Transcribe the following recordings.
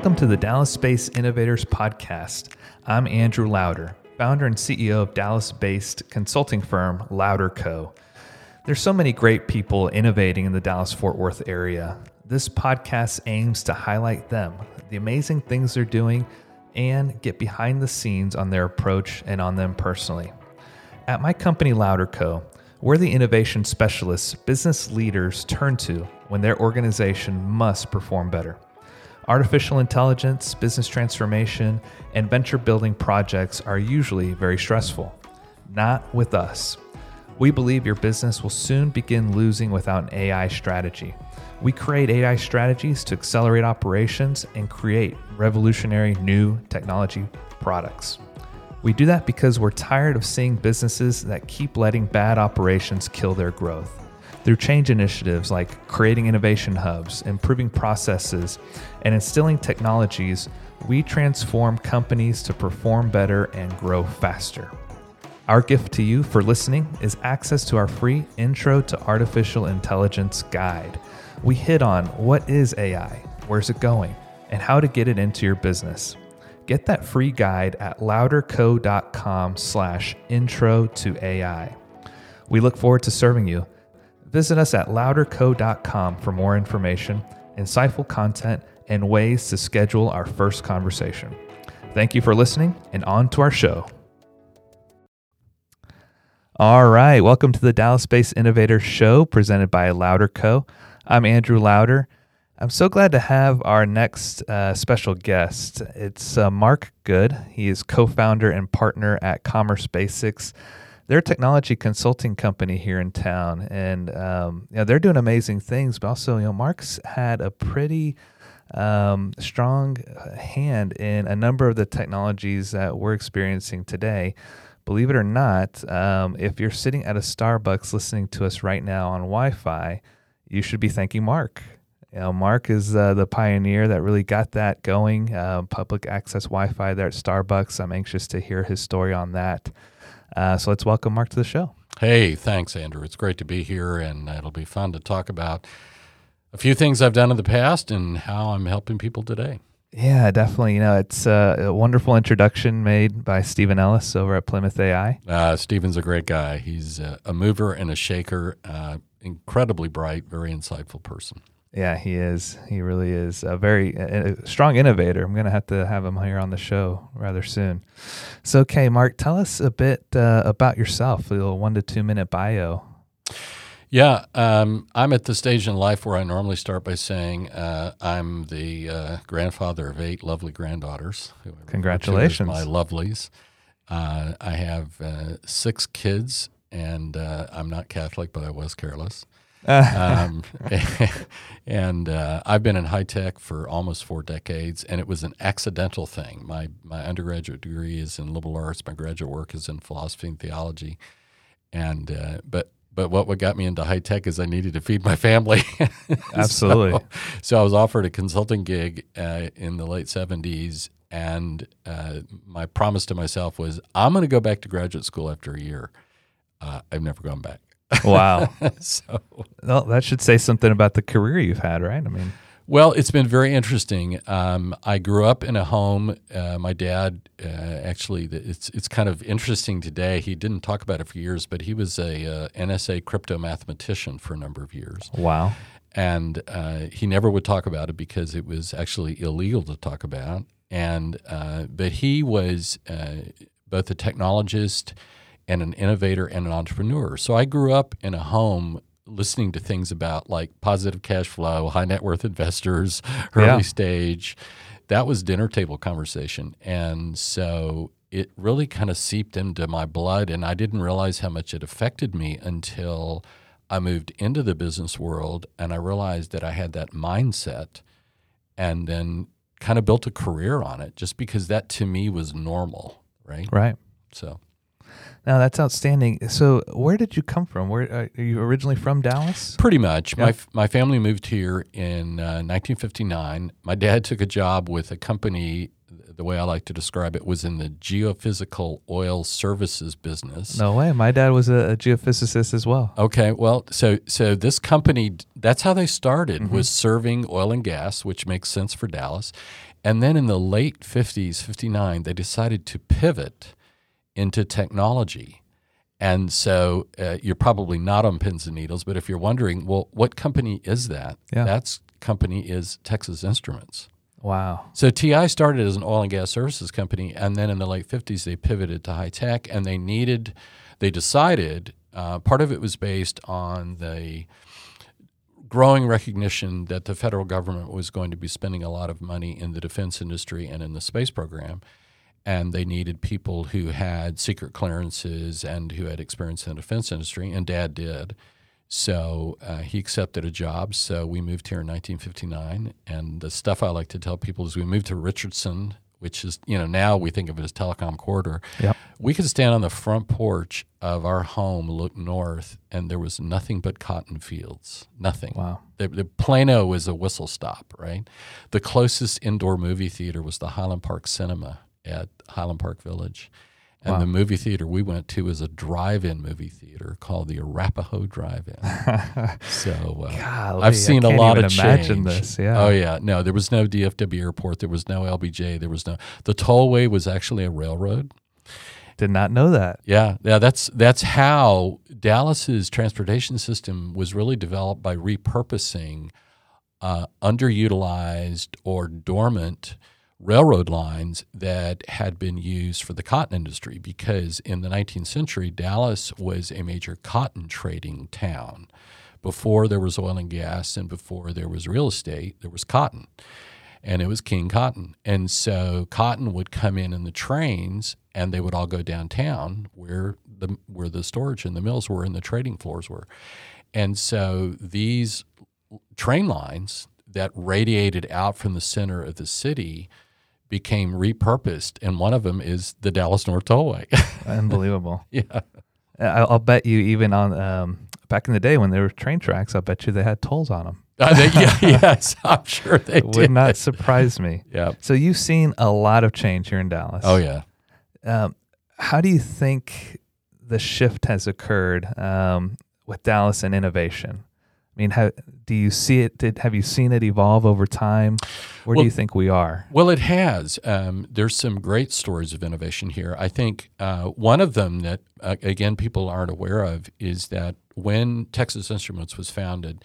Welcome to the Dallas Space Innovators Podcast. I'm Andrew Louder, founder and CEO of Dallas based consulting firm Louder Co. There's so many great people innovating in the Dallas Fort Worth area. This podcast aims to highlight them, the amazing things they're doing, and get behind the scenes on their approach and on them personally. At my company, Louder Co., we're the innovation specialists business leaders turn to when their organization must perform better. Artificial intelligence, business transformation, and venture building projects are usually very stressful. Not with us. We believe your business will soon begin losing without an AI strategy. We create AI strategies to accelerate operations and create revolutionary new technology products. We do that because we're tired of seeing businesses that keep letting bad operations kill their growth. Through change initiatives like creating innovation hubs, improving processes, and instilling technologies, we transform companies to perform better and grow faster. Our gift to you for listening is access to our free Intro to Artificial Intelligence guide. We hit on what is AI, where's it going, and how to get it into your business. Get that free guide at louderco.com slash intro to AI. We look forward to serving you. Visit us at louderco.com for more information, insightful content, and ways to schedule our first conversation. Thank you for listening, and on to our show. All right, welcome to the Dallas Space Innovator Show presented by Louder Co. I'm Andrew Louder. I'm so glad to have our next uh, special guest. It's uh, Mark Goode. He is co founder and partner at Commerce Basics. They're a technology consulting company here in town, and um, they're doing amazing things. But also, you know, Mark's had a pretty um, strong uh, hand in a number of the technologies that we're experiencing today. Believe it or not, um, if you're sitting at a Starbucks listening to us right now on Wi Fi, you should be thanking Mark. You know, Mark is uh, the pioneer that really got that going. Uh, public access Wi-Fi there at Starbucks. I'm anxious to hear his story on that. Uh, so let's welcome Mark to the show. Hey, thanks, Andrew. It's great to be here, and it'll be fun to talk about a few things I've done in the past and how I'm helping people today. Yeah, definitely. You know, it's uh, a wonderful introduction made by Stephen Ellis over at Plymouth AI. Uh, Stephen's a great guy. He's a, a mover and a shaker, uh, incredibly bright, very insightful person. Yeah, he is. He really is a very a strong innovator. I'm going to have to have him here on the show rather soon. So, okay, Mark, tell us a bit uh, about yourself, a little one to two minute bio. Yeah, um, I'm at the stage in life where I normally start by saying uh, I'm the uh, grandfather of eight lovely granddaughters. Congratulations. My lovelies. Uh, I have uh, six kids, and uh, I'm not Catholic, but I was careless um, and uh, I've been in high tech for almost four decades, and it was an accidental thing. My my undergraduate degree is in liberal arts. My graduate work is in philosophy and theology, and uh, but but what what got me into high tech is I needed to feed my family. Absolutely. so, so, I was offered a consulting gig uh, in the late seventies, and uh, my promise to myself was I'm going to go back to graduate school after a year. Uh, I've never gone back. Wow. so, well, that should say something about the career you've had, right? I mean, well, it's been very interesting. Um, I grew up in a home. Uh, my dad, uh, actually, it's it's kind of interesting today. He didn't talk about it for years, but he was a uh, NSA crypto mathematician for a number of years. Wow. And uh, he never would talk about it because it was actually illegal to talk about. And uh, but he was uh, both a technologist and an innovator and an entrepreneur. So I grew up in a home listening to things about like positive cash flow, high net worth investors, early yeah. stage. That was dinner table conversation. And so it really kind of seeped into my blood. And I didn't realize how much it affected me until I moved into the business world and I realized that I had that mindset and then kind of built a career on it just because that to me was normal. Right. Right. So. Now that's outstanding. So, where did you come from? Where uh, are you originally from? Dallas. Pretty much. My my family moved here in uh, 1959. My dad took a job with a company. The way I like to describe it was in the geophysical oil services business. No way. My dad was a, a geophysicist as well. Okay. Well, so so this company that's how they started mm-hmm. was serving oil and gas, which makes sense for Dallas. And then in the late 50s, 59, they decided to pivot into technology. And so uh, you're probably not on pins and needles, but if you're wondering, well, what company is that? Yeah. That's company is Texas Instruments. Wow. So TI started as an oil and gas services company, and then in the late 50s they pivoted to high tech, and they needed, they decided, uh, part of it was based on the growing recognition that the federal government was going to be spending a lot of money in the defense industry and in the space program. And they needed people who had secret clearances and who had experience in the defense industry, and Dad did. So uh, he accepted a job. So we moved here in 1959. And the stuff I like to tell people is we moved to Richardson, which is, you know, now we think of it as telecom corridor. Yep. We could stand on the front porch of our home, look north, and there was nothing but cotton fields. Nothing. Wow. The, the Plano was a whistle stop, right? The closest indoor movie theater was the Highland Park Cinema at Highland Park Village. And Wow. the movie theater we went to was a drive-in movie theater called the Arapahoe Drive-In. so uh, Golly, I've seen a lot of imagine change. this. Yeah. Oh yeah. No, there was no DFW airport. There was no LBJ. There was no. The tollway was actually a railroad. Did not know that. Yeah, yeah. That's that's how Dallas's transportation system was really developed by repurposing uh, underutilized or dormant railroad lines that had been used for the cotton industry because in the 19th century Dallas was a major cotton trading town. Before there was oil and gas and before there was real estate there was cotton and it was king cotton. And so cotton would come in in the trains and they would all go downtown where the where the storage and the mills were and the trading floors were. And so these train lines that radiated out from the center of the city became repurposed and one of them is the Dallas North Tollway Unbelievable. yeah I'll bet you even on um, back in the day when there were train tracks, I'll bet you they had tolls on them. Uh, they- yeah yes I'm sure they It would not surprise me. yeah So you've seen a lot of change here in Dallas. oh yeah Um, how do you think the shift has occurred um, with Dallas and innovation? I mean, how do you see it? Did have you seen it evolve over time? Where Well- do you think we are? Well, it has. Um, there's some great stories of innovation here. I think uh, one of them that, uh, again, people aren't aware of is that when Texas Instruments was founded,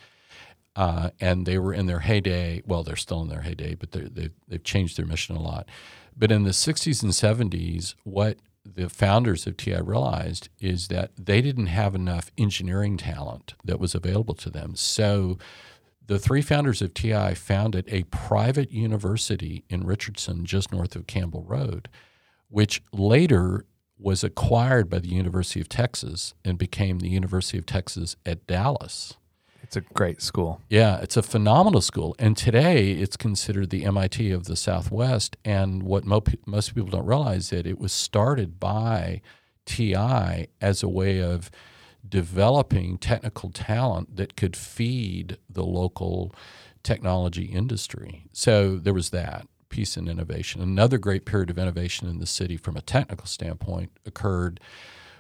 uh, and they were in their heyday. Well, they're still in their heyday, but they've, they've changed their mission a lot. But in the 60s and 70s, what the founders of TI realized is that they didn't have enough engineering talent that was available to them. So the three founders of TI founded a private university in Richardson, just north of Campbell Road, which later was acquired by the University of Texas and became the University of Texas at Dallas. It's a great school. Yeah, it's a phenomenal school. And today it's considered the MIT of the Southwest. And what mo- most people don't realize that it was started by TI as a way of developing technical talent that could feed the local technology industry. So there was that piece in innovation. Another great period of innovation in the city from a technical standpoint occurred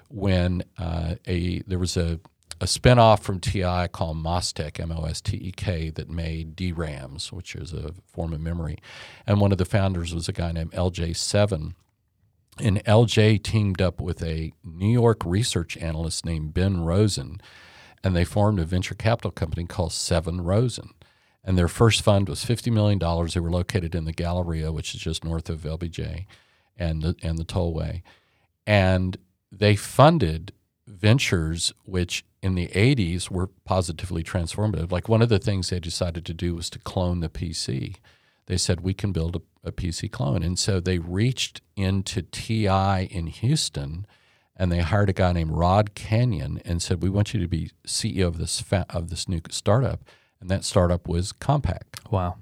when uh, a there was a a spinoff from TI called Mostek, M O S T E K, that made DRAMs, which is a form of memory. And one of the founders was a guy named L.J. Sevin. And LJ teamed up with a New York research analyst named Ben Rosen, and they formed a venture capital company called Sevin Rosen. And their first fund was $50 million. They were located in the Galleria, which is just north of LBJ and the, and the tollway. And they funded ventures which in the 80s were positively transformative. Like one of the things they decided to do was to clone the PC. They said, we can build a, a PC clone. And so they reached into TI in Houston and they hired a guy named Rod Canion and said, we want you to be CEO of this, fa- of this new startup. And that startup was Compaq. Wow.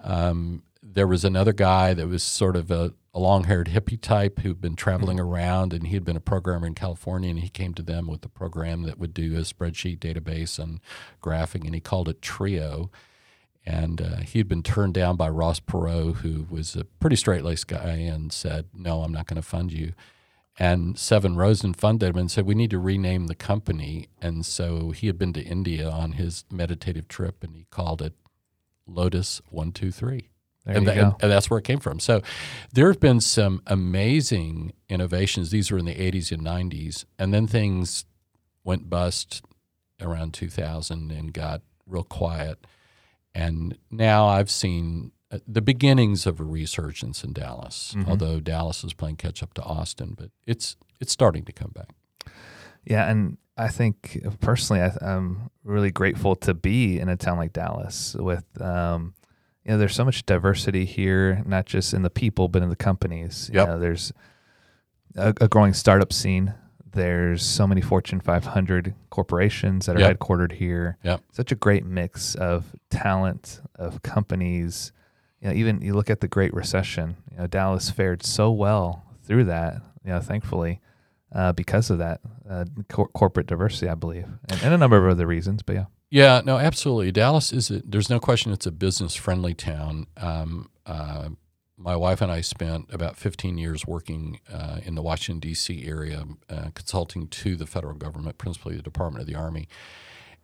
Um, there was another guy that was sort of a, a long haired hippie type who'd been traveling around and he had been a programmer in California and he came to them with a program that would do a spreadsheet database and graphing and he called it Trio. And uh, he had been turned down by Ross Perot, who was a pretty straight laced guy, and said, No, I'm not going to fund you. And Sevin Rosen funded him and said, We need to rename the company. And so he had been to India on his meditative trip and he called it Lotus 123. And, you tha- go. and that's where it came from. So there have been some amazing innovations. These were in the 80s and 90s. And then things went bust around 2000 and got real quiet. And now I've seen uh, the beginnings of a resurgence in Dallas, Mhm. although Dallas is playing catch up to Austin, but it's it's starting to come back. Yeah, and I think personally, I, I'm really grateful to be in a town like Dallas. With um, you know, there's so much diversity here, not just in the people, but in the companies. You know, there's a, a growing startup scene. There's so many Fortune 500 corporations that are Yep. headquartered here. Yep. Such a great mix of talent, of companies. You know, even you look at the Great Recession. You know, Dallas fared so well through that. You know, thankfully, uh, because of that uh, cor- corporate diversity, I believe, and, and a number of other reasons. But yeah, Yeah, no, absolutely. Dallas is. A, there's no question it's a business friendly town. Um, uh, my wife and I spent about 15 years working uh, in the Washington D.C. area, uh, consulting to the federal government, principally the Department of the Army.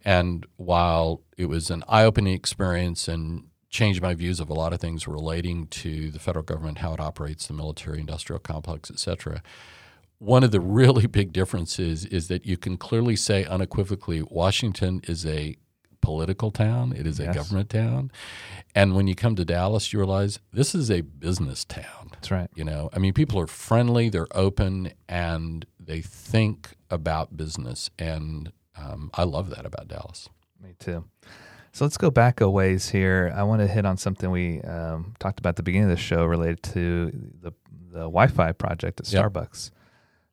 And while it was an eye-opening experience and changed my views of a lot of things relating to the federal government, how it operates, the military-industrial complex, et cetera, one of the really big differences is that you can clearly say unequivocally Washington is a political town, it is a Yes. government town. And when you come to Dallas, you realize this is a business town. that's right. You know, I mean, people are friendly, they're open, and they think about business. And um, I love that about Dallas. Me too. So let's go back a ways here. I want to hit on something we um, talked about at the beginning of the show related to the the Wi-Fi project at Yep. Starbucks.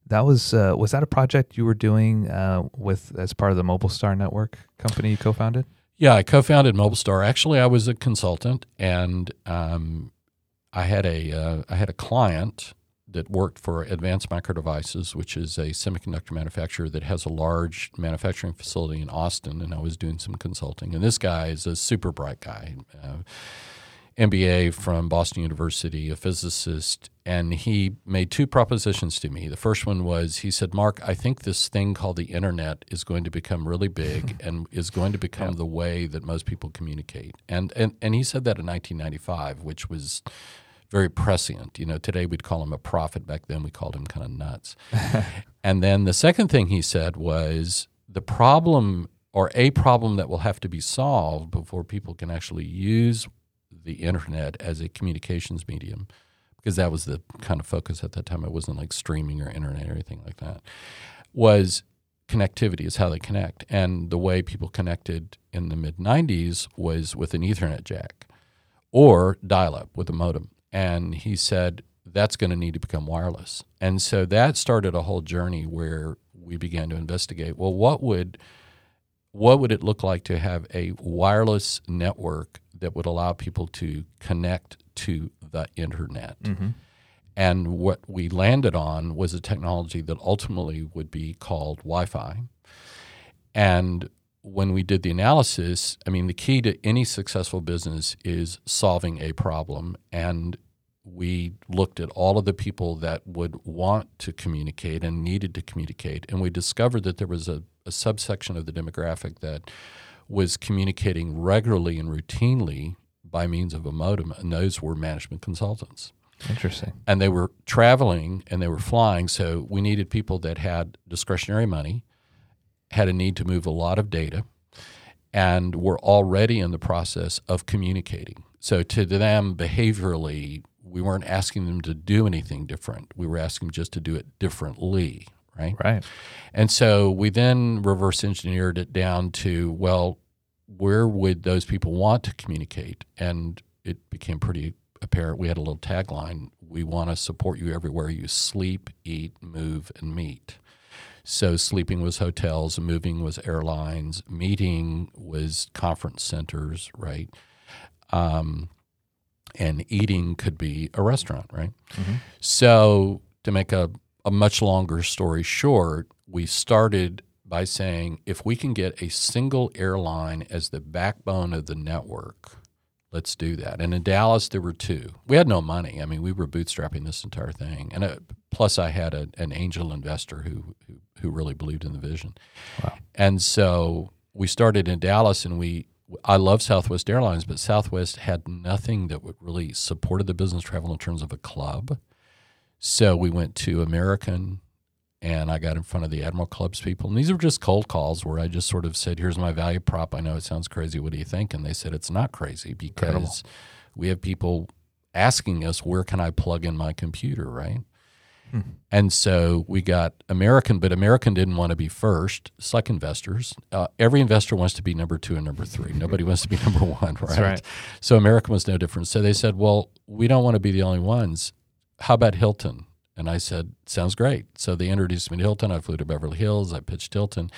That was uh, was that a project you were doing uh, with as part of the Mobile Star Network company you co-founded? Yeah, I co-founded Mobile Star. Actually, I was a consultant, and um, I had a uh, I had a client that worked for Advanced Micro Devices, which is a semiconductor manufacturer that has a large manufacturing facility in Austin, and I was doing some consulting. And this guy is a super bright guy, uh, MBA from Boston University, a physicist, and he made two propositions to me. The first one was he said, Mark, I think this thing called the internet is going to become really big and is going to become the way that most people communicate. And, and, and he said that in 1995, which was very prescient. You know, today we'd call him a prophet. Back then we called him kind of nuts. and then the second thing he said was the problem or a problem that will have to be solved before people can actually use the internet as a communications medium because that was the kind of focus at that time. It wasn't like streaming or internet or anything like that. Was connectivity is how they connect, and the way people connected in the mid '90s was with an Ethernet jack or dial-up with a modem. And he said that's going to need to become wireless, and so that started a whole journey where we began to investigate. Well, what would what would it look like to have a wireless network that would allow people to connect to the internet? Mm-hmm. And what we landed on was a technology that ultimately would be called Wi Fi. And when we did the analysis, I mean, the key to any successful business is solving a problem. And we looked at all of the people that would want to communicate and needed to communicate. And we discovered that there was a, a subsection of the demographic that was communicating regularly and routinely by means of a modem, and those were management consultants Interesting. and they were traveling and they were flying. So we needed people that had discretionary money, had a need to move a lot of data, and were already in the process of communicating. So to them, behaviorally, we weren't asking them to do anything different. We were asking them just to do it differently, right? Right. And so we then reverse engineered it down to, well, where would those people want to communicate? And it became pretty apparent. We had a little tagline We want to support you everywhere you sleep, eat, move, and meet. So sleeping was hotels, moving was airlines, meeting was conference centers, right? Um, and eating could be a restaurant, right? Mhm. So, to make a, a much longer story short, we started by saying if we can get a single airline as the backbone of the network, let's do that. And in Dallas, there were two. We had no money. I mean, we were bootstrapping this entire thing. And uh plus, I had a, an angel investor who, who, who really believed in the vision. Wow. And so we started in Dallas and we I love Southwest Airlines, but Southwest had nothing that would really supported the business travel in terms of a club. So we went to American and I got in front of the Admiral Club's people. And these were just cold calls where I just sort of said, Here's my value prop. I know it sounds crazy. What do you think? And they said, It's not crazy because Incredible. we have people asking us, Where can I plug in my computer, right? Hmm. And so we got American, but American didn't want to be first. It's like investors. Uh, every investor wants to be number two and number three. Nobody wants to be number one, right? right? So American was no different. So they said, well, we don't want to be the only ones. How about Hilton? And I said, sounds great. So they introduced me to Hilton. I flew to Beverly Hills. I pitched Hilton.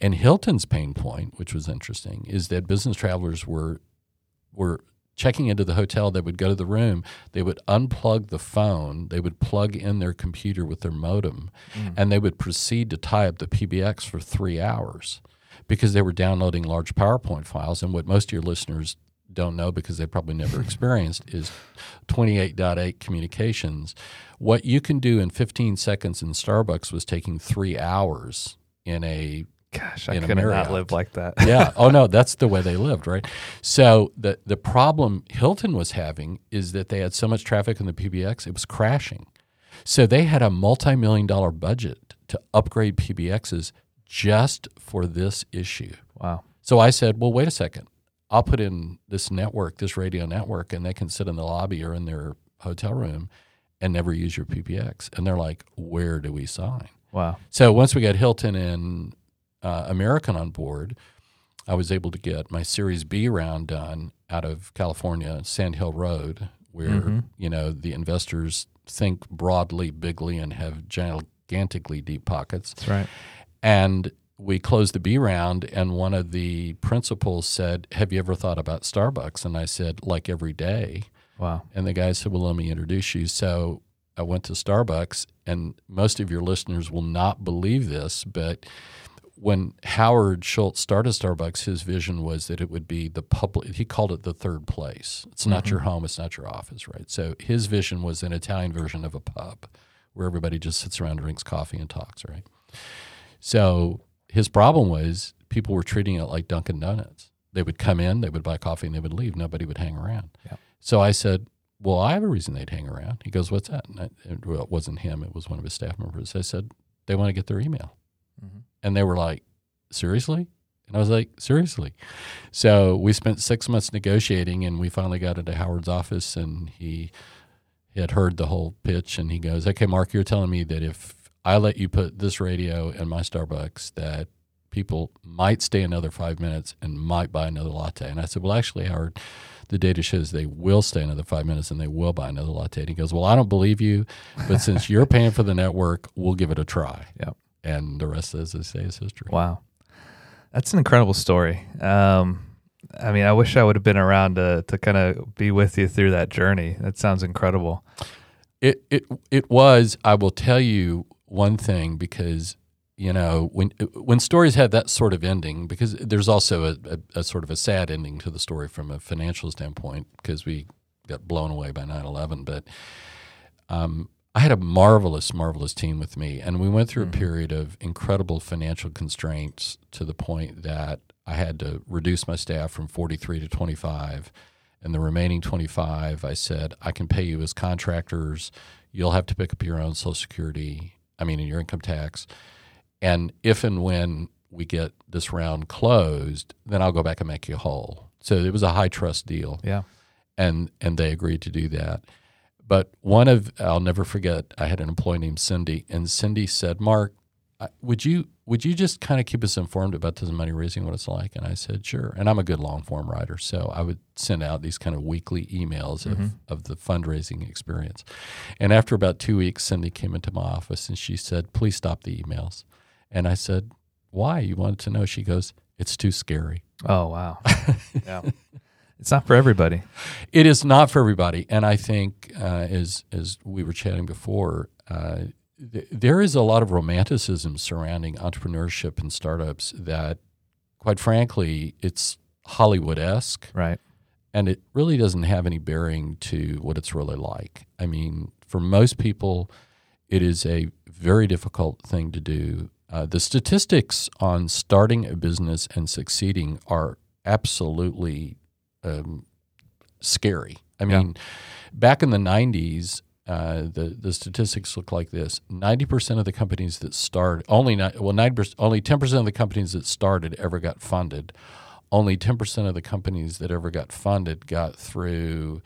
And Hilton's pain point, which was interesting, is that business travelers were were checking into the hotel, they would go to the room, they would unplug the phone, they would plug in their computer with their modem, mm. and they would proceed to tie up the PBX for three hours because they were downloading large PowerPoint files. And what most of your listeners don't know because they probably never experienced is 28.8 communications. What you can do in 15 seconds in Starbucks was taking three hours in a Gosh, I could not live like that. yeah. Oh no, that's the way they lived, right? So the the problem Hilton was having is that they had so much traffic in the PBX, it was crashing. So they had a multi-million dollar budget to upgrade PBXs just for this issue. Wow. So I said, well, wait a second. I'll put in this network, this radio network, and they can sit in the lobby or in their hotel room and never use your PBX. And they're like, where do we sign? Wow. So once we got Hilton and uh, American on board, I was able to get my Series B round done out of California, Sand Hill Road, where mm-hmm. you know the investors think broadly, bigly, and have gigantically deep pockets. That's right. And we closed the B round, and one of the principals said, "Have you ever thought about Starbucks?" And I said, "Like every day." Wow. And the guy said, "Well, let me introduce you." So I went to Starbucks, and most of your listeners will not believe this, but when Howard Schultz started Starbucks, his vision was that it would be the public. He called it the third place. It's not mm-hmm. your home. It's not your office, right? So his vision was an Italian version of a pub, where everybody just sits around, drinks coffee, and talks, right? So his problem was people were treating it like Dunkin' Donuts. They would come in, they would buy coffee, and they would leave. Nobody would hang around. Yeah. So I said, "Well, I have a reason they'd hang around." He goes, "What's that?" I, well, it wasn't him; it was one of his staff members. I said, "They want to get their email," mm-hmm. and they were like, "Seriously?" And I was like, "Seriously." So we spent six months negotiating, and we finally got into Howard's office, and he had heard the whole pitch, and he goes, "Okay, Mark, you're telling me that if I let you put this radio in my Starbucks that people might stay another five minutes and might buy another latte. And I said, Well, actually, Howard, the data shows they will stay another five minutes and they will buy another latte. And he goes, Well, I don't believe you, but since you're paying for the network, we'll give it a try. Yep. And the rest, as they say, is history. Wow. That's an incredible story. Um, I mean, I wish I would have been around to, to kind of be with you through that journey. That sounds incredible. It, it, it was, I will tell you, one thing because you know when when stories have that sort of ending because there's also a, a, a, sort of a sad ending to the story from a financial standpoint because we got blown away by 9-11 but um, i had a marvelous marvelous team with me and we went through mm-hmm. a period of incredible financial constraints to the point that i had to reduce my staff from 43 to 25 and the remaining 25 i said i can pay you as contractors you'll have to pick up your own social security I mean, in your income tax. And if and when we get this round closed, then I'll go back and make you whole. So it was a high trust deal. Yeah. And and they agreed to do that. But one of I'll never forget, I had an employee named Cindy, and Cindy said, Mark, would you would you just kind of keep us informed about this money raising what it's like? And i said sure. And i'm a good long form writer so i would send out these kind of weekly emails mm-hmm. of, of the fundraising experience. And after about two weeks cindy came into my office and she said please stop the emails. And i said why? You wanted to know. She goes it's too scary. Oh wow. Yeah. It's not for everybody. It is not for everybody. And i think uh, as as we were chatting before uh, there is a lot of romanticism surrounding entrepreneurship and startups that, quite frankly, it's Hollywood esque. Right. And it really doesn't have any bearing to what it's really like. I mean, for most people, it is a very difficult thing to do. Uh, the statistics on starting a business and succeeding are absolutely um, scary. I mean, back in the '90s, uh, the the statistics look like this: ninety percent of the companies that start only not, well, 90 only ten percent of the companies that started ever got funded. Only ten percent of the companies that ever got funded got through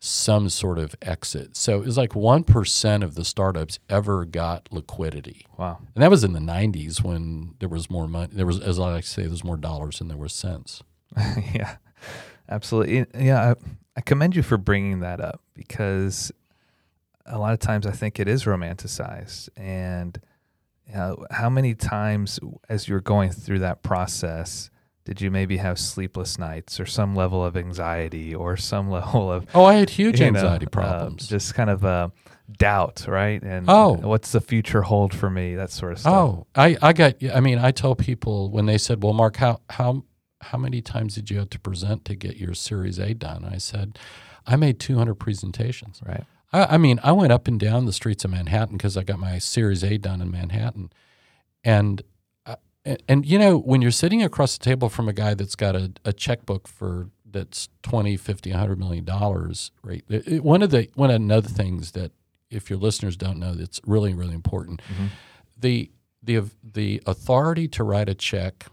some sort of exit. So it was like one percent of the startups ever got liquidity. Wow. And that was in the '90s when there was more money. There was, as I like to say, there was more dollars than there were cents. yeah, absolutely. Yeah, I, I commend you for bringing that up because a lot of times I think it is romanticized. And how many times as you're going through that process did you maybe have sleepless nights or some level of anxiety or some level of Oh, I had huge you know, anxiety uh, problems. just kind of uh, doubt, right? And Oh. what's the future hold for me? That sort of stuff. Oh, I, I got. I mean, I tell people when they said, "Well, Mark, how how how many times did you have to present to get your Series A done?" I said, "I made 200 presentations." right. I, I mean, I went up and down the streets of Manhattan because I got my Series A done in Manhattan, and uh, and, and you know when you're sitting across the table from a guy that's got a, a checkbook for that's 20 50 100 million dollars right? It- it- one of the one of the other things that if your listeners don't know that's really really important. The the the authority to write a check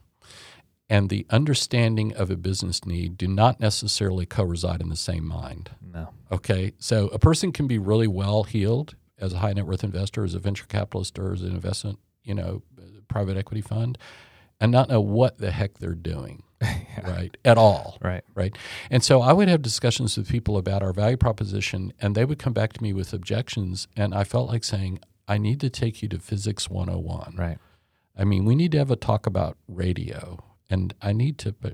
and the understanding of a business need do not necessarily co-reside in the same mind No. Okay, so a person can be really well heeled as a high net worth investor, as a venture capitalist, or as an investment, you know, private equity fund, and not know what the heck they're doing, right, at all, Right. right. And so I would have discussions with people about our value proposition, and they would come back to me with objections, and I felt like saying, "I need to take you to Physics 101." Right. I mean, we need to have a talk about radio, and I need to, but,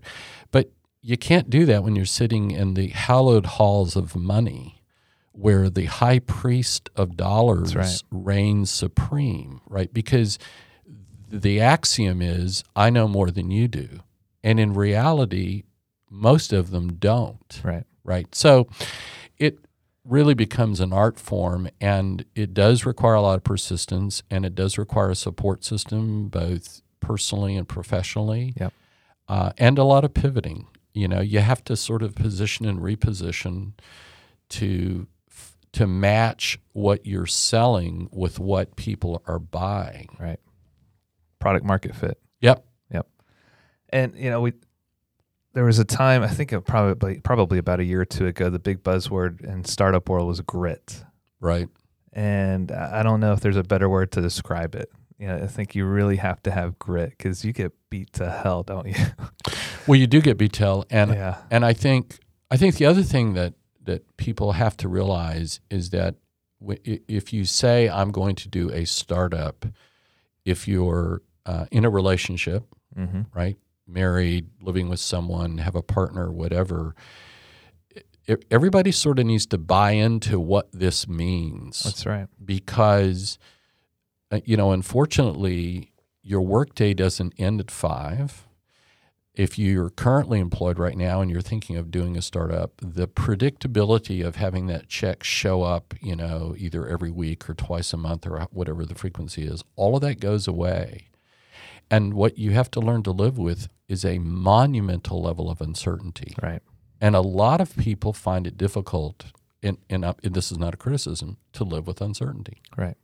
but you can't do that when you're sitting in the hallowed halls of money, where the high priest of dollars right. reigns supreme, right? Because the axiom is, I know more than you do, and in reality, most of them don't Right. right? So it really becomes an art form and it does require a lot of persistence and it does require a support system, both personally and professionally, Yep. Uh, and a lot of pivoting. You know, you have to sort of position and reposition to to match what you're selling with what people are buying. Right. Product market fit. Yep. Yep. And you know, we there was a time I think probably probably about a year or two ago. The big buzzword in startup world was grit, Right. and I I don't know if there's a better word to describe it. You know, I think you really have to have grit because you get beat to hell, don't you? Well, you do get BTEL, and yeah. And I think I think the other thing that that people have to realize is that w- if you say I'm going to do a startup, if you're uh, in a relationship, Mm-hmm. right, married, living with someone, have a partner, whatever, everybody sort of needs to buy into what this means That's right. because you know unfortunately your workday doesn't end at five if you're currently employed right now and you're thinking of doing a startup the predictability of having that check show up you know either every week or twice a month or whatever the frequency is all of that goes away and what you have to learn to live with is a monumental level of uncertainty Right. and a lot of people find it difficult and, and, uh, and this is not a criticism to live with uncertainty Right.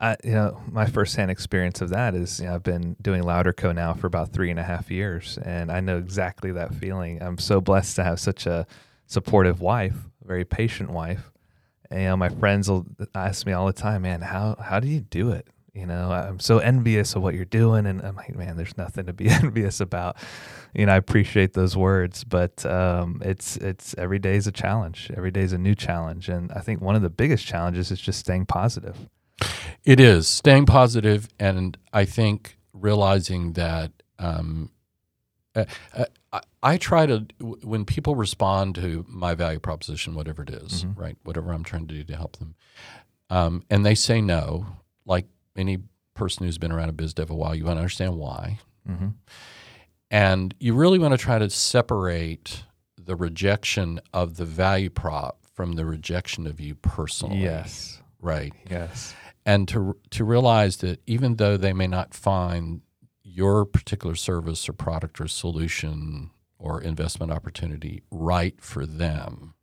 I, you know, my firsthand experience of that is, you know, I've been doing Louder Co now for about three and a half years, and I know exactly that feeling. I'm so blessed to have such a supportive wife, a very patient wife. And, you know, my friends will ask me all the time, man, how how do you do it? You know, I'm so envious of what you're doing, and I'm like, man, there's nothing to be envious about. You know, I appreciate those words, but um, it's it's every day is a challenge. Every day is a new challenge, and I think one of the biggest challenges is just staying positive. It is staying positive, and I think realizing that um, uh, uh, I, I try to when people respond to my value proposition, whatever it is, Mhm. right, whatever I'm trying to do to help them, um, and they say no, like any person who's been around a biz dev a while, you want to understand why, Mm-hmm. and you really want to try to separate the rejection of the value prop from the rejection of you personally. Yes. Right. Yes. And to to realize that even though they may not find your particular service or product or solution or investment opportunity right for them.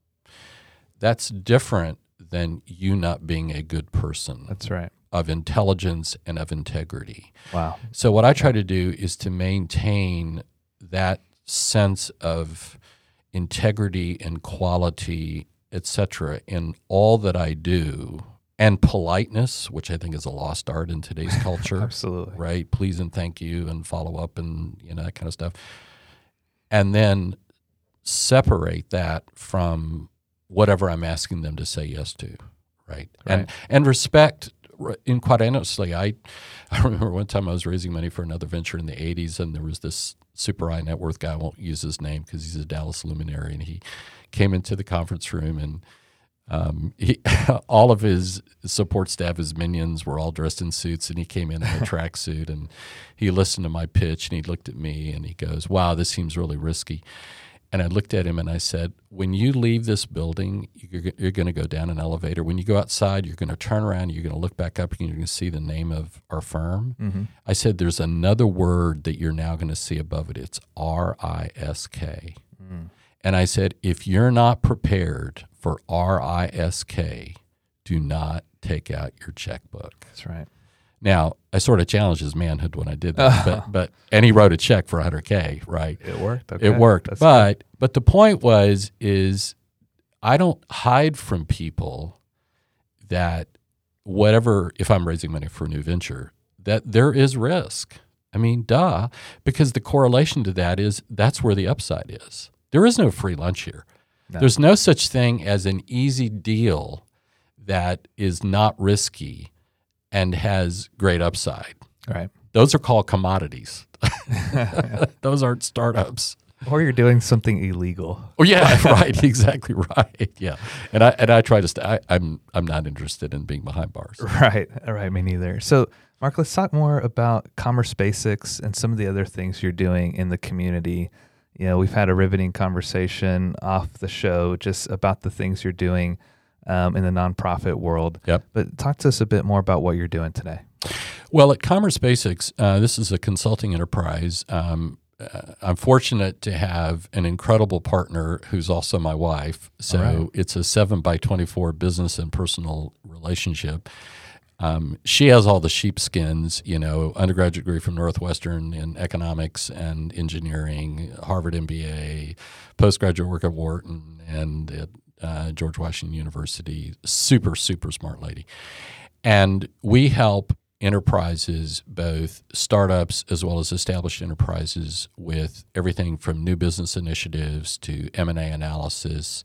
That's different than you not being a good person That's right. of intelligence and of integrity. Wow. So what I try to do is to maintain that sense of integrity and quality, etc., in all that I do, and politeness, which I think is a lost art in today's culture. Absolutely. Right? Please and thank you, and follow up, and you know that kind of stuff. And then separate that from whatever I'm asking them to say yes to. Right? And Right. and respect. in quite honestly, I I remember one time I was raising money for another venture in the '80s, and there was this super high net worth guy. I won't use his name because he's a Dallas luminary, and he came into the conference room and um, he, all of his support staff, his minions, were all dressed in suits, and he came in in a tracksuit, and he listened to my pitch, and he looked at me, and he goes, "Wow, this seems really risky." And I looked at him and I said, "When you leave this building, you're, you're going to go down an elevator. When you go outside, you're going to turn around, you're going to look back up, and you're going to see the name of our firm." Mm-hmm. I said, "There's another word that you're now going to see above it. It's R I S K." And I said, if you're not prepared for R I S K, do not take out your checkbook. That's right. Now, I sort of challenged his manhood when I did that, but, but and he wrote a check for 100K, right? It worked. Okay. It worked. That's but but the point was is I don't hide from people that whatever if I'm raising money for a new venture, that there is risk. I mean, duh, because the correlation to that is that's where the upside is. There is no free lunch here. No. There's no such thing as an easy deal that is not risky and has great upside. Right. Those are called commodities. Those aren't startups. Or you're doing something illegal. Oh yeah, right, exactly right. Yeah, and I and I try to. St- I, I'm I'm not interested in being behind bars. Right. All right. Me neither. So, Mark, let's talk more about Commerce Basics and some of the other things you're doing in the community. You know, we've had a riveting conversation off the show just about the things you're doing um, in the nonprofit world. Yep. But talk to us a bit more about what you're doing today. Well, at Commerce Basics, uh, this is a consulting enterprise. Um, uh, I'm fortunate to have an incredible partner who's also my wife. So right. it's a seven by 24 business and personal relationship. Um, she has all the sheepskins, you know, undergraduate degree from Northwestern in economics and engineering, Harvard MBA, postgraduate work at Wharton and at uh, George Washington University. Super, super smart lady. And we help enterprises, both startups as well as established enterprises, with everything from new business initiatives to M and A analysis.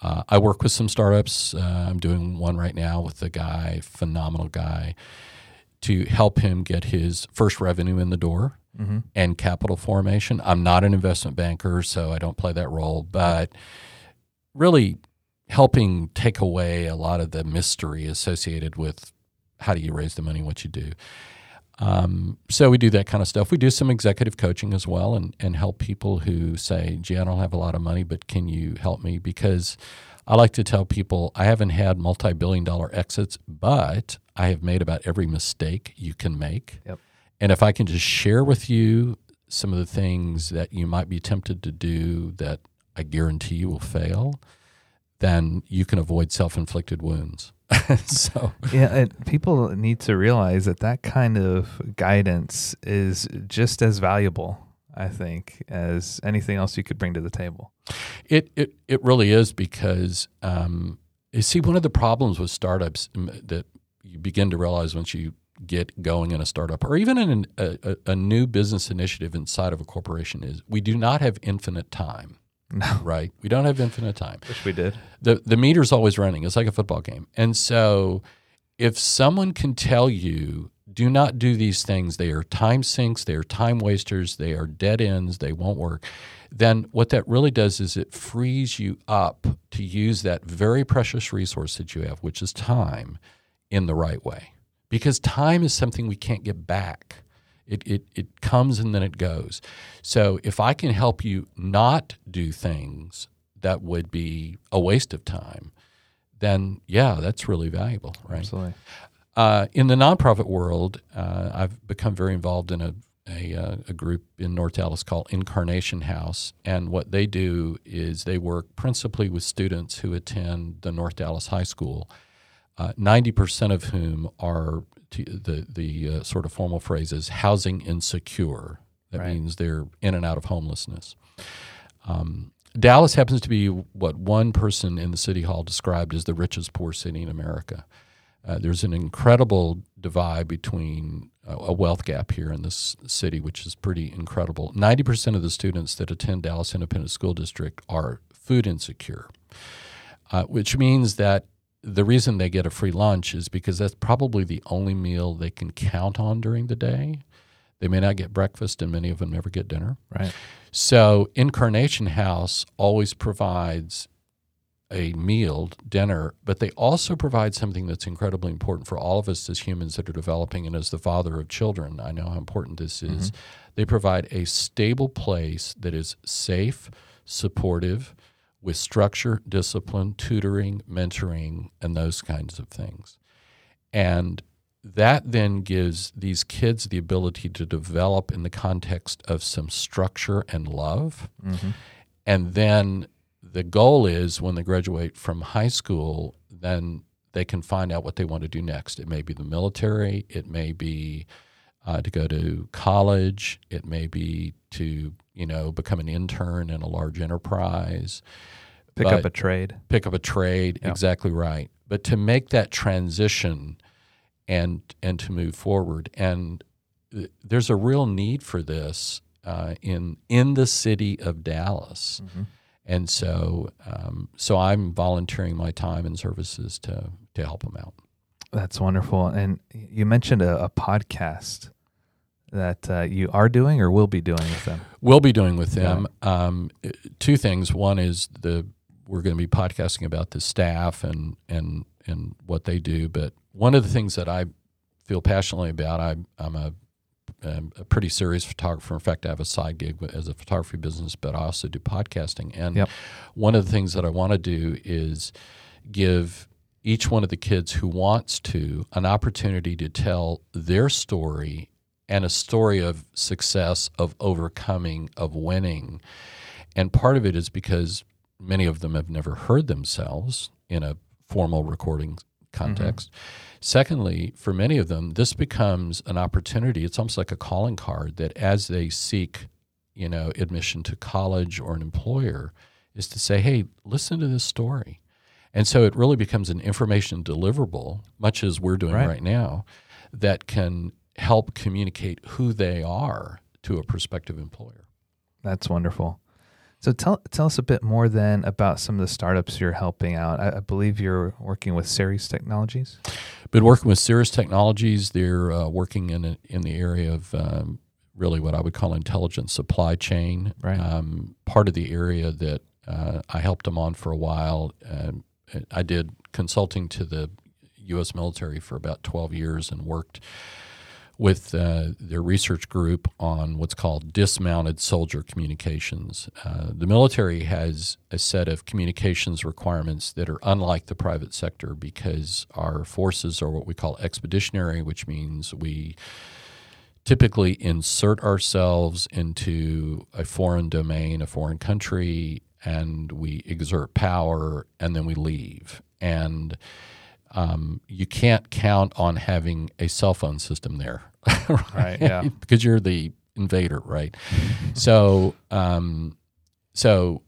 Uh, I work with some startups. Uh, I'm doing one right now with a guy, phenomenal guy, to help him get his first revenue in the door Mm-hmm. and capital formation. I'm not an investment banker, so I don't play that role, but really helping take away a lot of the mystery associated with how do you raise the money, what you do. Um, so we do that kind of stuff. We do some executive coaching as well, and and help people who say, "Gee, I don't have a lot of money, but can you help me?" Because I like to tell people I haven't had multi-billion-dollar exits, but I have made about every mistake you can make. Yep. And if I can just share with you some of the things that you might be tempted to do that I guarantee you will fail, then you can avoid self-inflicted wounds. so Yeah, and people need to realize that that kind of guidance is just as valuable, I think, as anything else you could bring to the table. It it it really is because um, you see one of the problems with startups um, that you begin to realize once you get going in a startup or even in an, a- a new business initiative inside of a corporation is we do not have infinite time. No, Right? We don't have infinite time. wish we did. the the meter's always running. It's like a football game. And so if someone can tell you do not do these things, they are time sinks, they are time wasters, they are dead ends, they won't work, then what that really does is it frees you up to use that very precious resource that you have, which is time, in the right way. Because time is something we can't get back. It, it, it comes and then it goes. So if I can help you not do things that would be a waste of time, then yeah, that's really valuable, right? Absolutely. Uh, in the nonprofit world, uh, I've become very involved in a a, uh, a group in North Dallas called Incarnation House. And what they do is they work principally with students who attend the North Dallas High School, uh, 90% of whom are the, the uh, sort of formal phrase is housing insecure. That Right. means they're in and out of homelessness. Um, Dallas happens to be what one person in the city hall described as the richest poor city in America. Uh, there's an incredible divide between uh, a wealth gap here in this city, which is pretty incredible. 90% of the students that attend Dallas Independent School District are food insecure, uh, which means that the reason they get a free lunch is because that's probably the only meal they can count on during the day. They may not get breakfast, and many of them never get dinner. Right. So Incarnation House always provides a meal, dinner, but they also provide something that's incredibly important for all of us as humans that are developing. And as the father of children, I know how important this is. Mm-hmm. They provide a stable place that is safe, supportive, with structure, discipline, tutoring, mentoring, and those kinds of things. And that then gives these kids the ability to develop in the context of some structure and love. Mm-hmm. And then the goal is when they graduate from high school, then they can find out what they want to do next. It may be the military, it may be uh, to go to college, it may be to you know become an intern in a large enterprise, Pick But- up a trade. pick up a trade. Yeah. Exactly right. But to make that transition and and to move forward, and th- there's a real need for this uh, in in the city of Dallas. Mhm. And so, um, so I'm volunteering my time and services to to help them out. That's wonderful. And you mentioned a, a podcast that uh, you are doing or will be doing with them. We'll be doing with them um, two things. One is the we're going to be podcasting about the staff and and and what they do. But one of the things that I feel passionately about, I, I'm a um, a pretty serious photographer. In fact, I have a side gig as a photography business, but I also do podcasting. And Yep. one of the things that I want to do is give each one of the kids who wants to an opportunity to tell their story and a story of success, of overcoming, of winning. And part of it is because many of them have never heard themselves in a formal recording context. Mm-hmm. Secondly, for many of them, this becomes an opportunity. It's almost like a calling card that as they seek, you know, admission to college or an employer, is to say, hey, listen to this story. And so it really becomes an information deliverable, much as we're doing Right. right, now, that can help communicate who they are to a prospective employer. That's wonderful. So tell tell us a bit more then about some of the startups you're helping out. I, I believe you're working with Ceres Technologies. Been working with Cirrus Technologies. They're uh, working in a, in the area of um, really what I would call intelligent supply chain. Right. Um, part of the area that uh, I helped them on for a while. Um, I did consulting to the U.S. military for about 12 years and worked with uh, their research group on what's called dismounted soldier communications. Uh, the military has a set of communications requirements that are unlike the private sector because our forces are what we call expeditionary, which means we typically insert ourselves into a foreign domain, a foreign country, and we exert power, and then we leave. And um, you can't count on having a cell phone system there, Right, yeah. because you're the invader, right? so, um, so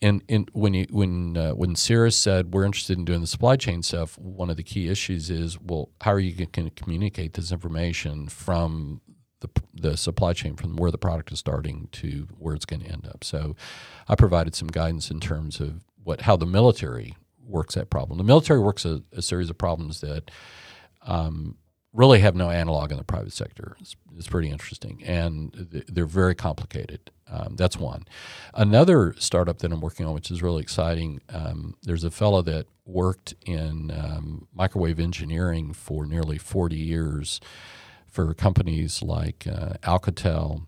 in in when you when uh, when Cirrus said we're interested in doing the supply chain stuff, one of the key issues is well, how are you going to communicate this information from the, the supply chain from where the product is starting to where it's going to end up? So, I provided some guidance in terms of what how the military works that problem. The military works a, a series of problems that um, really have no analog in the private sector. It's, it's pretty interesting, and th- they're very complicated. Um, that's one. Another startup that I'm working on, which is really exciting, um, there's a fellow that worked in um, microwave engineering for nearly 40 years for companies like uh, Alcatel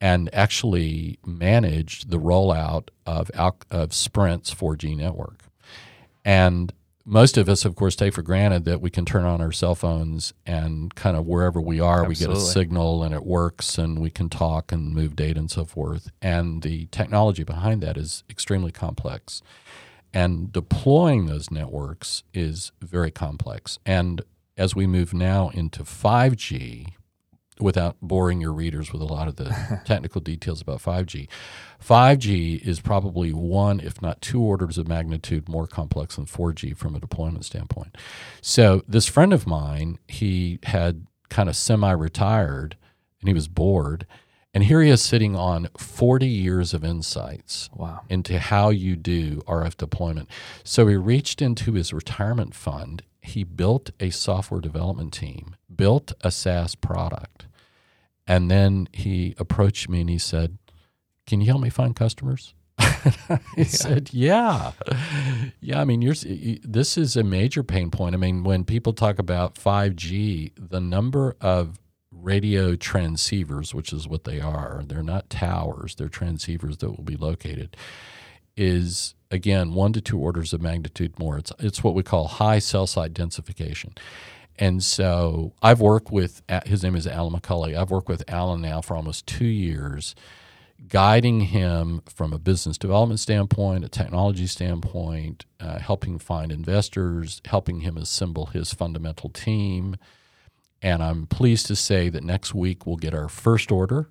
and actually managed the rollout of, Al- of Sprint's 4G network. And most of us, of course, take for granted that we can turn on our cell phones and kind of wherever we are, we get a signal and it works and we can talk and move data and so forth. And the technology behind that is extremely complex. And deploying those networks is very complex. And as we move now into 5G, without boring your readers with a lot of the technical details about 5G, 5G is probably one, if not two orders of magnitude more complex than 4G from a deployment standpoint. So, this friend of mine, he had kind of semi retired and he was bored. And here he is sitting on 40 years of insights Wow. into how you do RF deployment. So he reached into his retirement fund. He built a software development team, built a SaaS product, and then he approached me and he said, "Can you help me find customers?" I said, "Yeah, yeah. I mean, you're, you- this is a major pain point. I mean, when people talk about 5G, the number of radio transceivers, which is what they are, they're not towers; they're transceivers that will be located, is again one to two orders of magnitude more. It's it's what we call high cell site densification. And so I've worked with his name is Alan McCulley. I've worked with Alan now for almost two years, guiding him from a business development standpoint, a technology standpoint, uh, helping find investors, helping him assemble his fundamental team. And I'm pleased to say that next week we'll get our first order.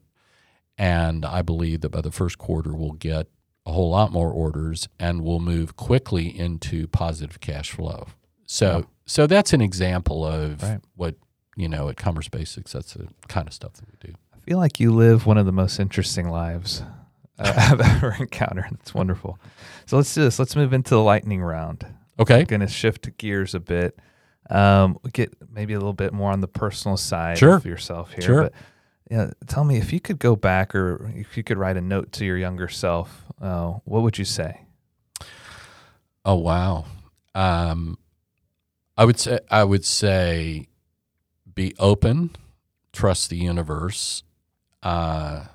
And I believe that by the first quarter we'll get a whole lot more orders and we'll move quickly into positive cash flow. So Wow. so that's an example of Right. what, you know, at Commerce Basix, that's the kind of stuff that we do. I feel like you live one of the most interesting lives uh, I've ever encountered. It's wonderful. So let's do this. Let's move into the lightning round. Okay. I'm going to shift gears a bit. Um, get maybe a little bit more on the personal side Sure. of yourself here. Sure. But yeah, tell me if you could go back or if you could write a note to your younger self, uh, what would you say? Oh wow. Um, I would say I would say be open, trust the universe, uh,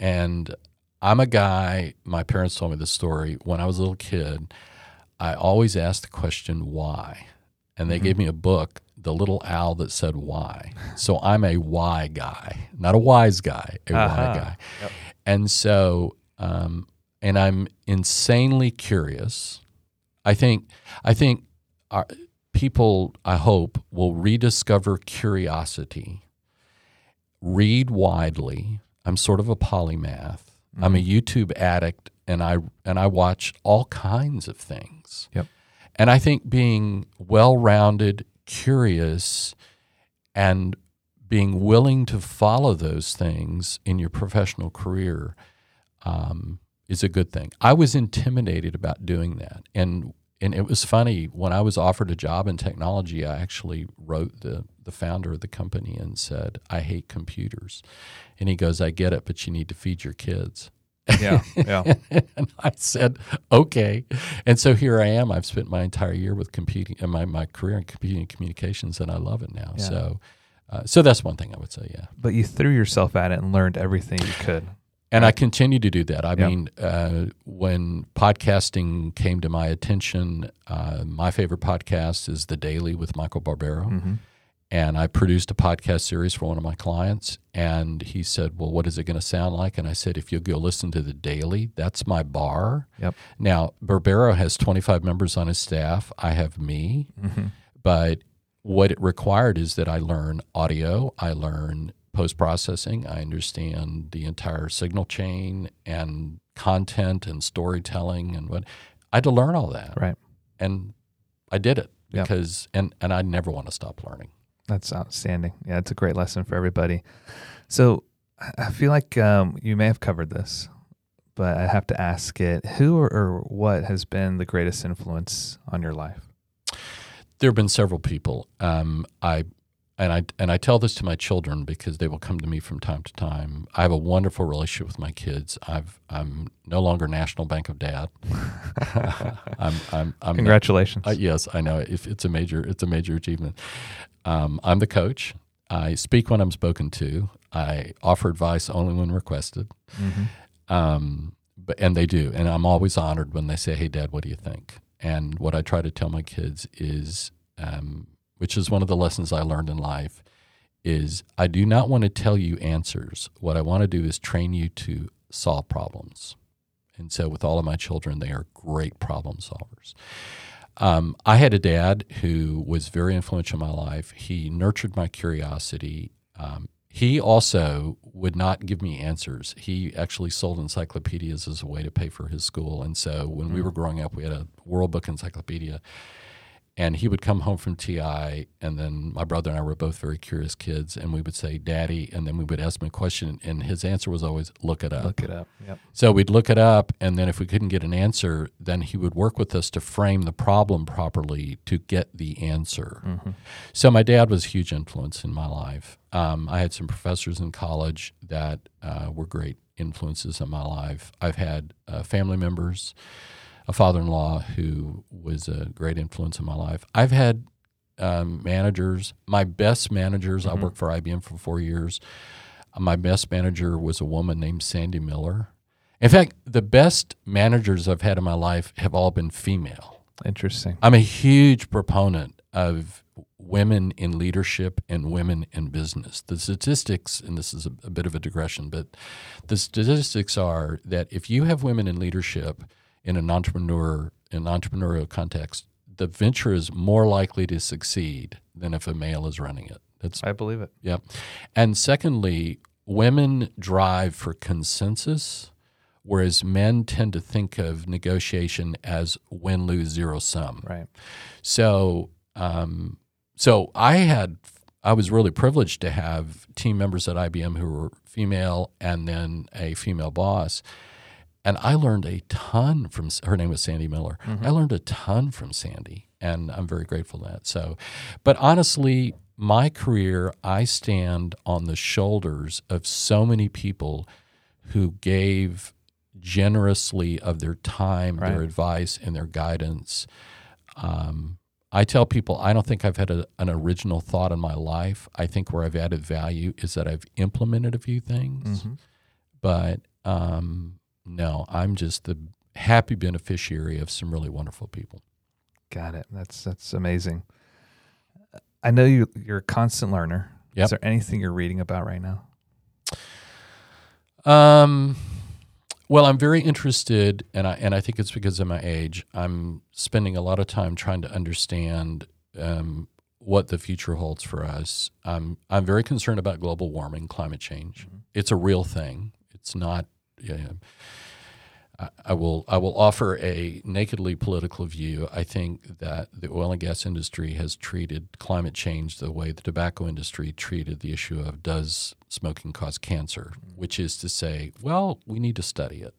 and I'm a guy. My parents told me this story when I was a little kid. I always asked the question why, and they Mhm. gave me a book, The Little Owl That Said Why. So I'm a why guy, not a wise guy, a Aha. why uh-huh. guy. Yep. And so, um, and I'm insanely curious. I think, I think our, people, I hope, will rediscover curiosity, read widely. I'm sort of a polymath. I'm a mm-hmm. YouTube addict, and I and I watch all kinds of things. Yep. And I think being well-rounded, curious, and being willing to follow those things in your professional career um, is a good thing. I was intimidated about doing that, and and it was funny when I was offered a job in technology. I actually wrote the the founder of the company and said, "I hate computers," and he goes, "I get it, but you need to feed your kids." Yeah. Yeah. and I said, "Okay." And so here I am. I've spent my entire year with computing, and my my career in computing and communications, and I love it now. Yeah. So. Uh, so that's one thing I would say, yeah. but you threw yourself at it and learned everything you could. And I continue to do that. I Yeah. mean, uh, when podcasting came to my attention, uh, my favorite podcast is The Daily with Michael Barbaro. Mm-hmm. And I produced a podcast series for one of my clients. And he said, Well, what is it going to sound like? And I said, If you'll go listen to The Daily, that's my bar. Yep. Now, Barbaro has 25 members on his staff. I have me. Mm-hmm. But what it required is that I learn audio, I learn post processing, I understand the entire signal chain and content and storytelling and what I had to learn all that. Right. And I did it because and and I never want to stop learning. That's outstanding. Yeah, it's a great lesson for everybody. So I- feel like um, you may have covered this, but I have to ask it: Who or, or what has been the greatest influence on your life? There have been several people. Um, I and I and I tell this to my children because they will come to me from time to time. I have a wonderful relationship with my kids. I've I'm no longer National Bank of Dad. I'm I'm I'm Congratulations. Uh, yes, I know. If it's a major, it's a major achievement. Um, I'm the coach. I speak when I'm spoken to. I offer advice only when requested. hmm Um, but and they do, and I'm always honored when they say, "Hey, Dad, what do you think?" And what I try to tell my kids is, um, which is one of the lessons I learned in life, is I do not want to tell you answers. What I want to do is train you to solve problems. And so, with all of my children, they are great problem solvers. Um, I had a dad who was very influential in my life. He nurtured my curiosity. Um, he also would not give me answers. He actually sold encyclopedias as a way to pay for his school. And so when mm. we were growing up, we had a World Book Encyclopedia and he would come home from TI, and then my brother and I were both very curious kids, and we would say, "Daddy," and then we would ask him a question, and his answer was always, "Look it up." Look it up. Yep. So we'd look it up, and then if we couldn't get an answer, then he would work with us to frame the problem properly to get the answer. Mm-hmm. So my dad was a huge influence in my life. Um, I had some professors in college that uh, were great influences in my life. I've had uh, family members a father-in-law who was a great influence in my life. I've had um, managers. My best managers. Mm-hmm. I worked for IBM for four years. My best manager was a woman named Sandy Miller. In fact, the best managers I've had in my life have all been female. Interesting. I'm a huge proponent of women in leadership and women in business. The statistics, and this is a, a bit of a digression, but the statistics are that if you have women in leadership, in an entrepreneur in an entrepreneurial context, the venture is more likely to succeed than if a male is running it. That's I believe it. Yeah. And secondly, women drive for consensus, whereas men tend to think of negotiation as win lose zero sum. Right. So um, so I had I was really privileged to have team members at IBM who were female and then a female boss. And I learned a ton from her name was Sandy Miller. Mm-hmm. I learned a ton from Sandy, and I'm very grateful for that. So, but honestly, my career, I stand on the shoulders of so many people who gave generously of their time, right. their advice, and their guidance. Um, I tell people I don't think I've had a, an original thought in my life. I think where I've added value is that I've implemented a few things, mm-hmm. but um, no, I'm just the happy beneficiary of some really wonderful people. Got it. That's that's amazing. I know you you're a constant learner. Yep. Is there anything you're reading about right now? Um well, I'm very interested and I and I think it's because of my age. I'm spending a lot of time trying to understand um, what the future holds for us. I'm I'm very concerned about global warming, climate change. Mm-hmm. It's a real thing. It's not yeah, I will I will offer a nakedly political view. I think that the oil and gas industry has treated climate change the way the tobacco industry treated the issue of does smoking cause cancer, which is to say, well, we need to study it.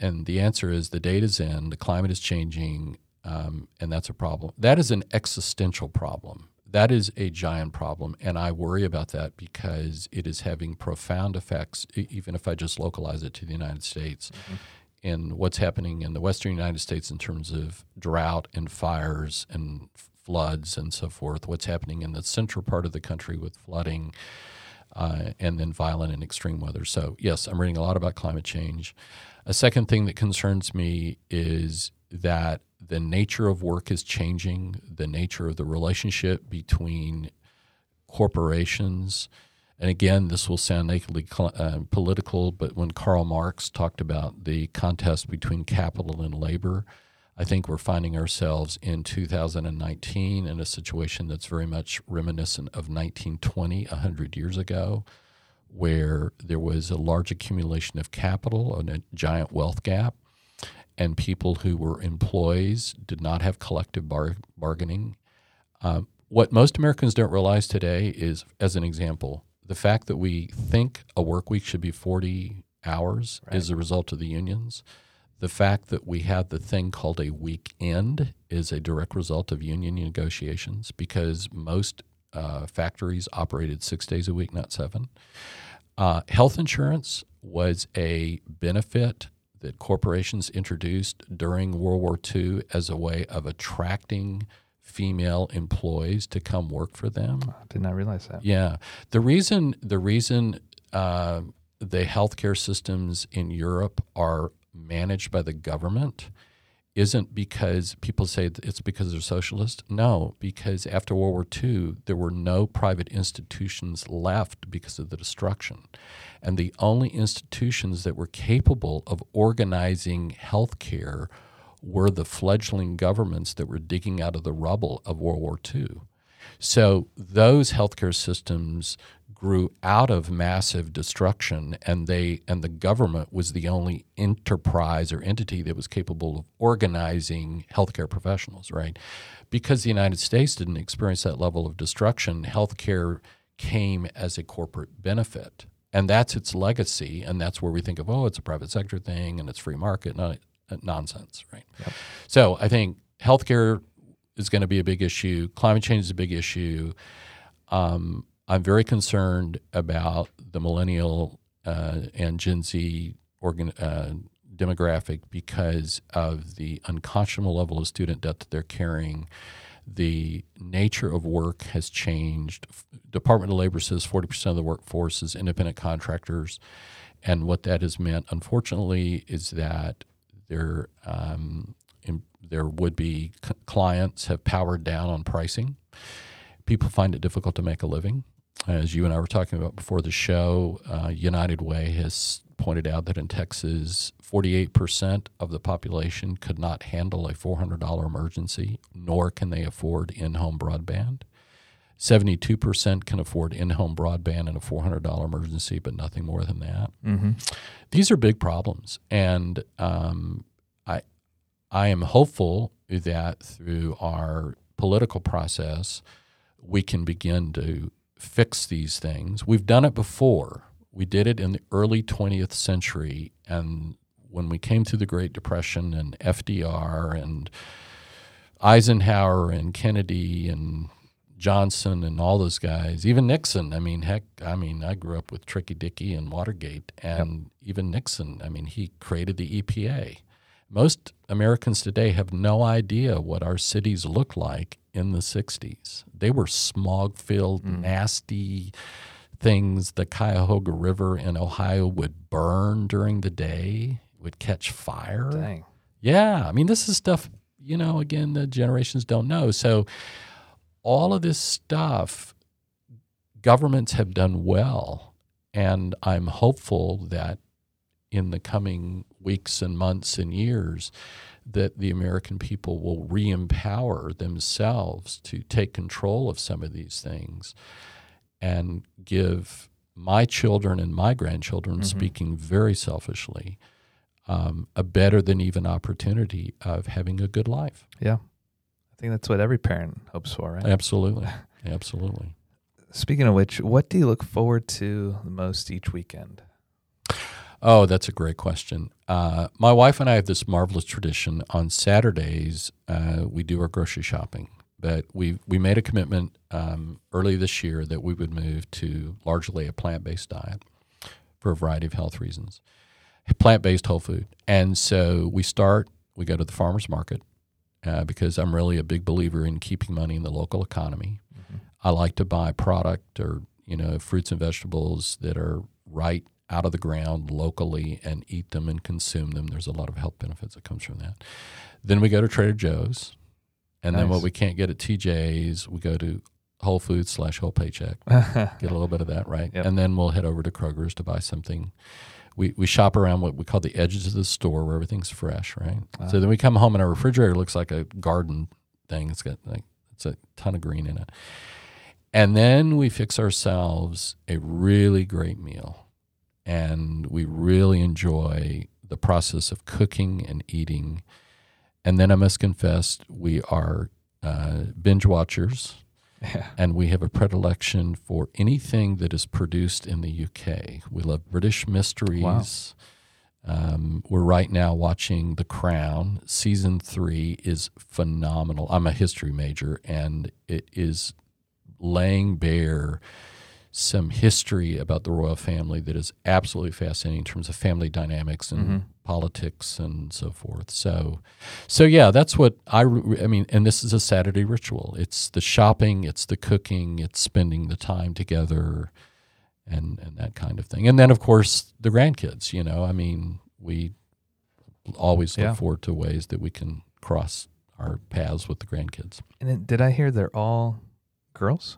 And the answer is the data's in, the climate is changing, um, and that's a problem. That is an existential problem that is a giant problem, and I worry about that because it is having profound effects, even if I just localize it to the United States, mm-hmm. in what's happening in the Western United States in terms of drought and fires and floods and so forth. What's happening in the central part of the country with flooding. Uh, and then violent and extreme weather. So, yes, I'm reading a lot about climate change. A second thing that concerns me is that the nature of work is changing, the nature of the relationship between corporations. And again, this will sound nakedly uh, political, but when Karl Marx talked about the contest between capital and labor, I think we're finding ourselves in 2019 in a situation that's very much reminiscent of 1920, 100 years ago, where there was a large accumulation of capital and a giant wealth gap and people who were employees did not have collective bar- bargaining. Um, what most Americans don't realize today is, as an example, the fact that we think a work week should be 40 hours right. is a result of the unions. The fact that we have the thing called a weekend is a direct result of union negotiations because most uh, factories operated six days a week, not seven. Uh, health insurance was a benefit that corporations introduced during World War II as a way of attracting female employees to come work for them. I did not realize that. Yeah, the reason the reason uh, the healthcare systems in Europe are managed by the government isn't because people say it's because they're socialist. No, because after World War II, there were no private institutions left because of the destruction. And the only institutions that were capable of organizing health care were the fledgling governments that were digging out of the rubble of World War II. So those healthcare systems grew out of massive destruction and they and the government was the only enterprise or entity that was capable of organizing healthcare professionals right? Because the United States didn't experience that level of destruction healthcare came as a corporate benefit. And that's its legacy and that's where we think of oh it's a private sector thing and it's free market no, nonsense right? Yep. so i think healthcare is going to be a big issue climate change is a big issue um, I'm very concerned about the millennial uh, and Gen Z organ, uh, demographic because of the unconscionable level of student debt that they're carrying. The nature of work has changed. Department of Labor says 40% of the workforce is independent contractors. And what that has meant, unfortunately, is that their, um, their would be clients have powered down on pricing. People find it difficult to make a living as you and I were talking about before the show, uh, United Way has pointed out that in Texas, 48% of the population could not handle a $400 emergency, nor can they afford in home broadband. 72% can afford in home broadband and a $400 emergency, but nothing more than that. Mm-hmm. These are big problems. And um, I, I am hopeful that through our political process, we can begin to fix these things. We've done it before. We did it in the early 20th century. And when we came through the Great Depression and FDR and Eisenhower and Kennedy and Johnson and all those guys, even Nixon. I mean, heck, I mean, I grew up with Tricky Dicky and Watergate, and yep. even Nixon. I mean, he created the EPA. Most Americans today have no idea what our cities look like in the 60s. They were smog filled, mm. nasty things. The Cuyahoga River in Ohio would burn during the day, would catch fire. Dang. Yeah. I mean, this is stuff, you know, again, the generations don't know. So, all of this stuff, governments have done well. And I'm hopeful that in the coming weeks and months and years, that the American people will re empower themselves to take control of some of these things and give my children and my grandchildren, mm-hmm. speaking very selfishly, um, a better than even opportunity of having a good life. Yeah. I think that's what every parent hopes for, right? Absolutely. Absolutely. Speaking of which, what do you look forward to the most each weekend? Oh, that's a great question. Uh, my wife and I have this marvelous tradition. On Saturdays, uh, we do our grocery shopping. But we we made a commitment um, early this year that we would move to largely a plant based diet for a variety of health reasons, plant based whole food. And so we start. We go to the farmers market uh, because I'm really a big believer in keeping money in the local economy. Mm-hmm. I like to buy product or you know fruits and vegetables that are right out of the ground locally and eat them and consume them. There's a lot of health benefits that comes from that. Then we go to Trader Joe's, and nice. then what we can't get at TJ's, we go to Whole Foods slash Whole Paycheck. get a little bit of that right, yep. and then we'll head over to Kroger's to buy something. We, we shop around what we call the edges of the store where everything's fresh, right? Wow. So then we come home and our refrigerator looks like a garden thing. It's got like it's a ton of green in it. And then we fix ourselves a really great meal and we really enjoy the process of cooking and eating. And then I must confess, we are uh, binge watchers. Yeah. And we have a predilection for anything that is produced in the UK. We love British mysteries. Wow. Um, we're right now watching The Crown. Season three is phenomenal. I'm a history major, and it is laying bare some history about the royal family that is absolutely fascinating in terms of family dynamics and mm-hmm. politics and so forth. So, so yeah, that's what I. I mean, and this is a Saturday ritual. It's the shopping, it's the cooking, it's spending the time together, and and that kind of thing. And then of course the grandkids. You know, I mean, we always look Yeah. forward to ways that we can cross our paths with the grandkids. And it, did I hear they're all girls?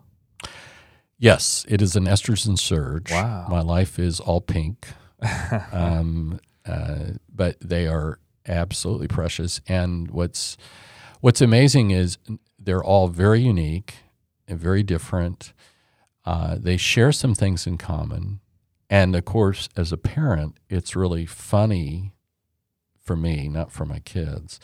Yes, it is an estrogen surge. Wow. My life is all pink. um, uh, but they are absolutely precious. And what's what's amazing is they're all very unique and very different. Uh, they share some things in common, and of course, as a parent, it's really funny for me, not for my kids,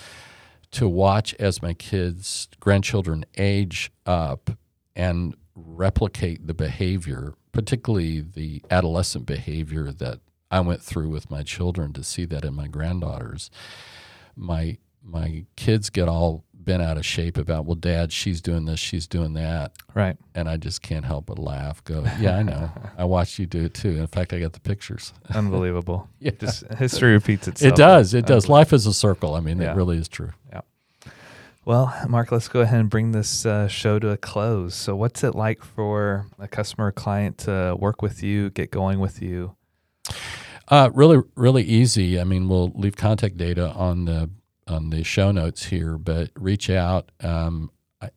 to watch as my kids, grandchildren age up and replicate the behavior, particularly the adolescent behavior that I went through with my children to see that in my granddaughters. My my kids get all bent out of shape about, well, dad, she's doing this, she's doing that. right. And I just can't help but laugh. Go, yeah, I know. I watched you do it too. In fact, I got the pictures. Unbelievable. Yeah. Just history repeats itself. It does. It does. Life is a circle. I mean, Yeah. it really is true. Well, Mark, let's go ahead and bring this uh, show to a close. So, what's it like for a customer or client to work with you, get going with you? Uh, really, really easy. I mean, we'll leave contact data on the on the show notes here, but reach out. Um, I,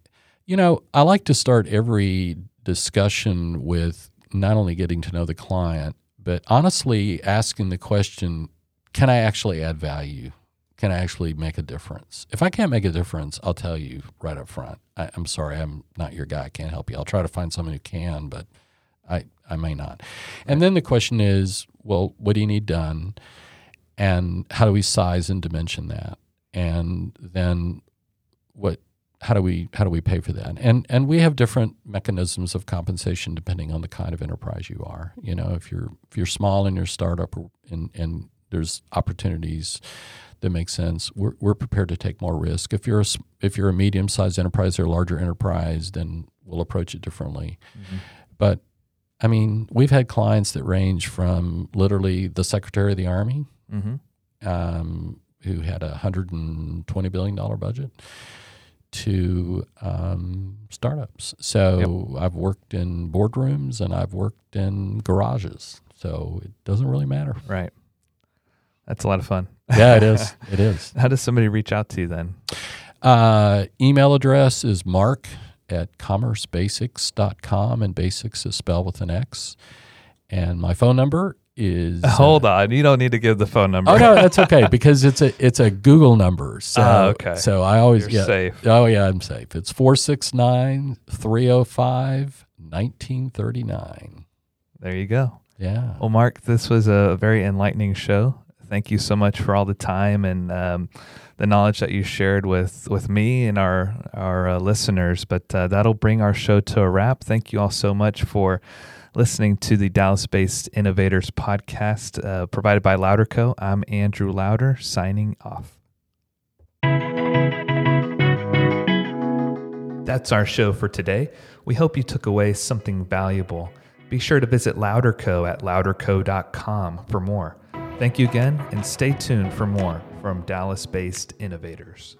you know, I like to start every discussion with not only getting to know the client, but honestly asking the question: Can I actually add value? Can I actually make a difference? If I can't make a difference, I'll tell you right up front. I, I'm sorry, I'm not your guy. I can't help you. I'll try to find someone who can, but I I may not. And then the question is, well, what do you need done? And how do we size and dimension that? And then what how do we how do we pay for that? And and we have different mechanisms of compensation depending on the kind of enterprise you are. You know, if you're if you're small and you're startup and and there's opportunities that make sense, we're we're prepared to take more risk. If you're a, if you're a medium sized enterprise or a larger enterprise, then we'll approach it differently. But I mean, we've had clients that range from literally the Secretary of the Army, Mm-hmm. um, who had a hundred and twenty billion dollar budget, to um, startups. So I've worked in boardrooms and I've worked in garages. So it doesn't really matter. Right. That's a lot of fun. Yeah, it is. It is. How does somebody reach out to you then? Uh, email address is mark at commercebasix.com, and basics is spelled with an X. And my phone number is. uh, Hold on. You don't need to give the phone number. Oh no, that's okay because it's a it's a Google number. So Ah, okay. So I always You're yeah. safe. Oh yeah, I'm safe. It's 469-305-1939. There you go. Yeah. Well, Mark, this was a very enlightening show. Thank you so much for all the time and um, the knowledge that you shared with, with me and our our uh, listeners. But uh, that'll bring our show to a wrap. Thank you all so much for listening to the Dallas-based Innovators podcast uh, provided by Louderco. I'm Andrew Louder, signing off. That's our show for today. We hope you took away something valuable. Be sure to visit Louderco at louderco.com for more. Thank you again, and stay tuned for more from Dallas based innovators.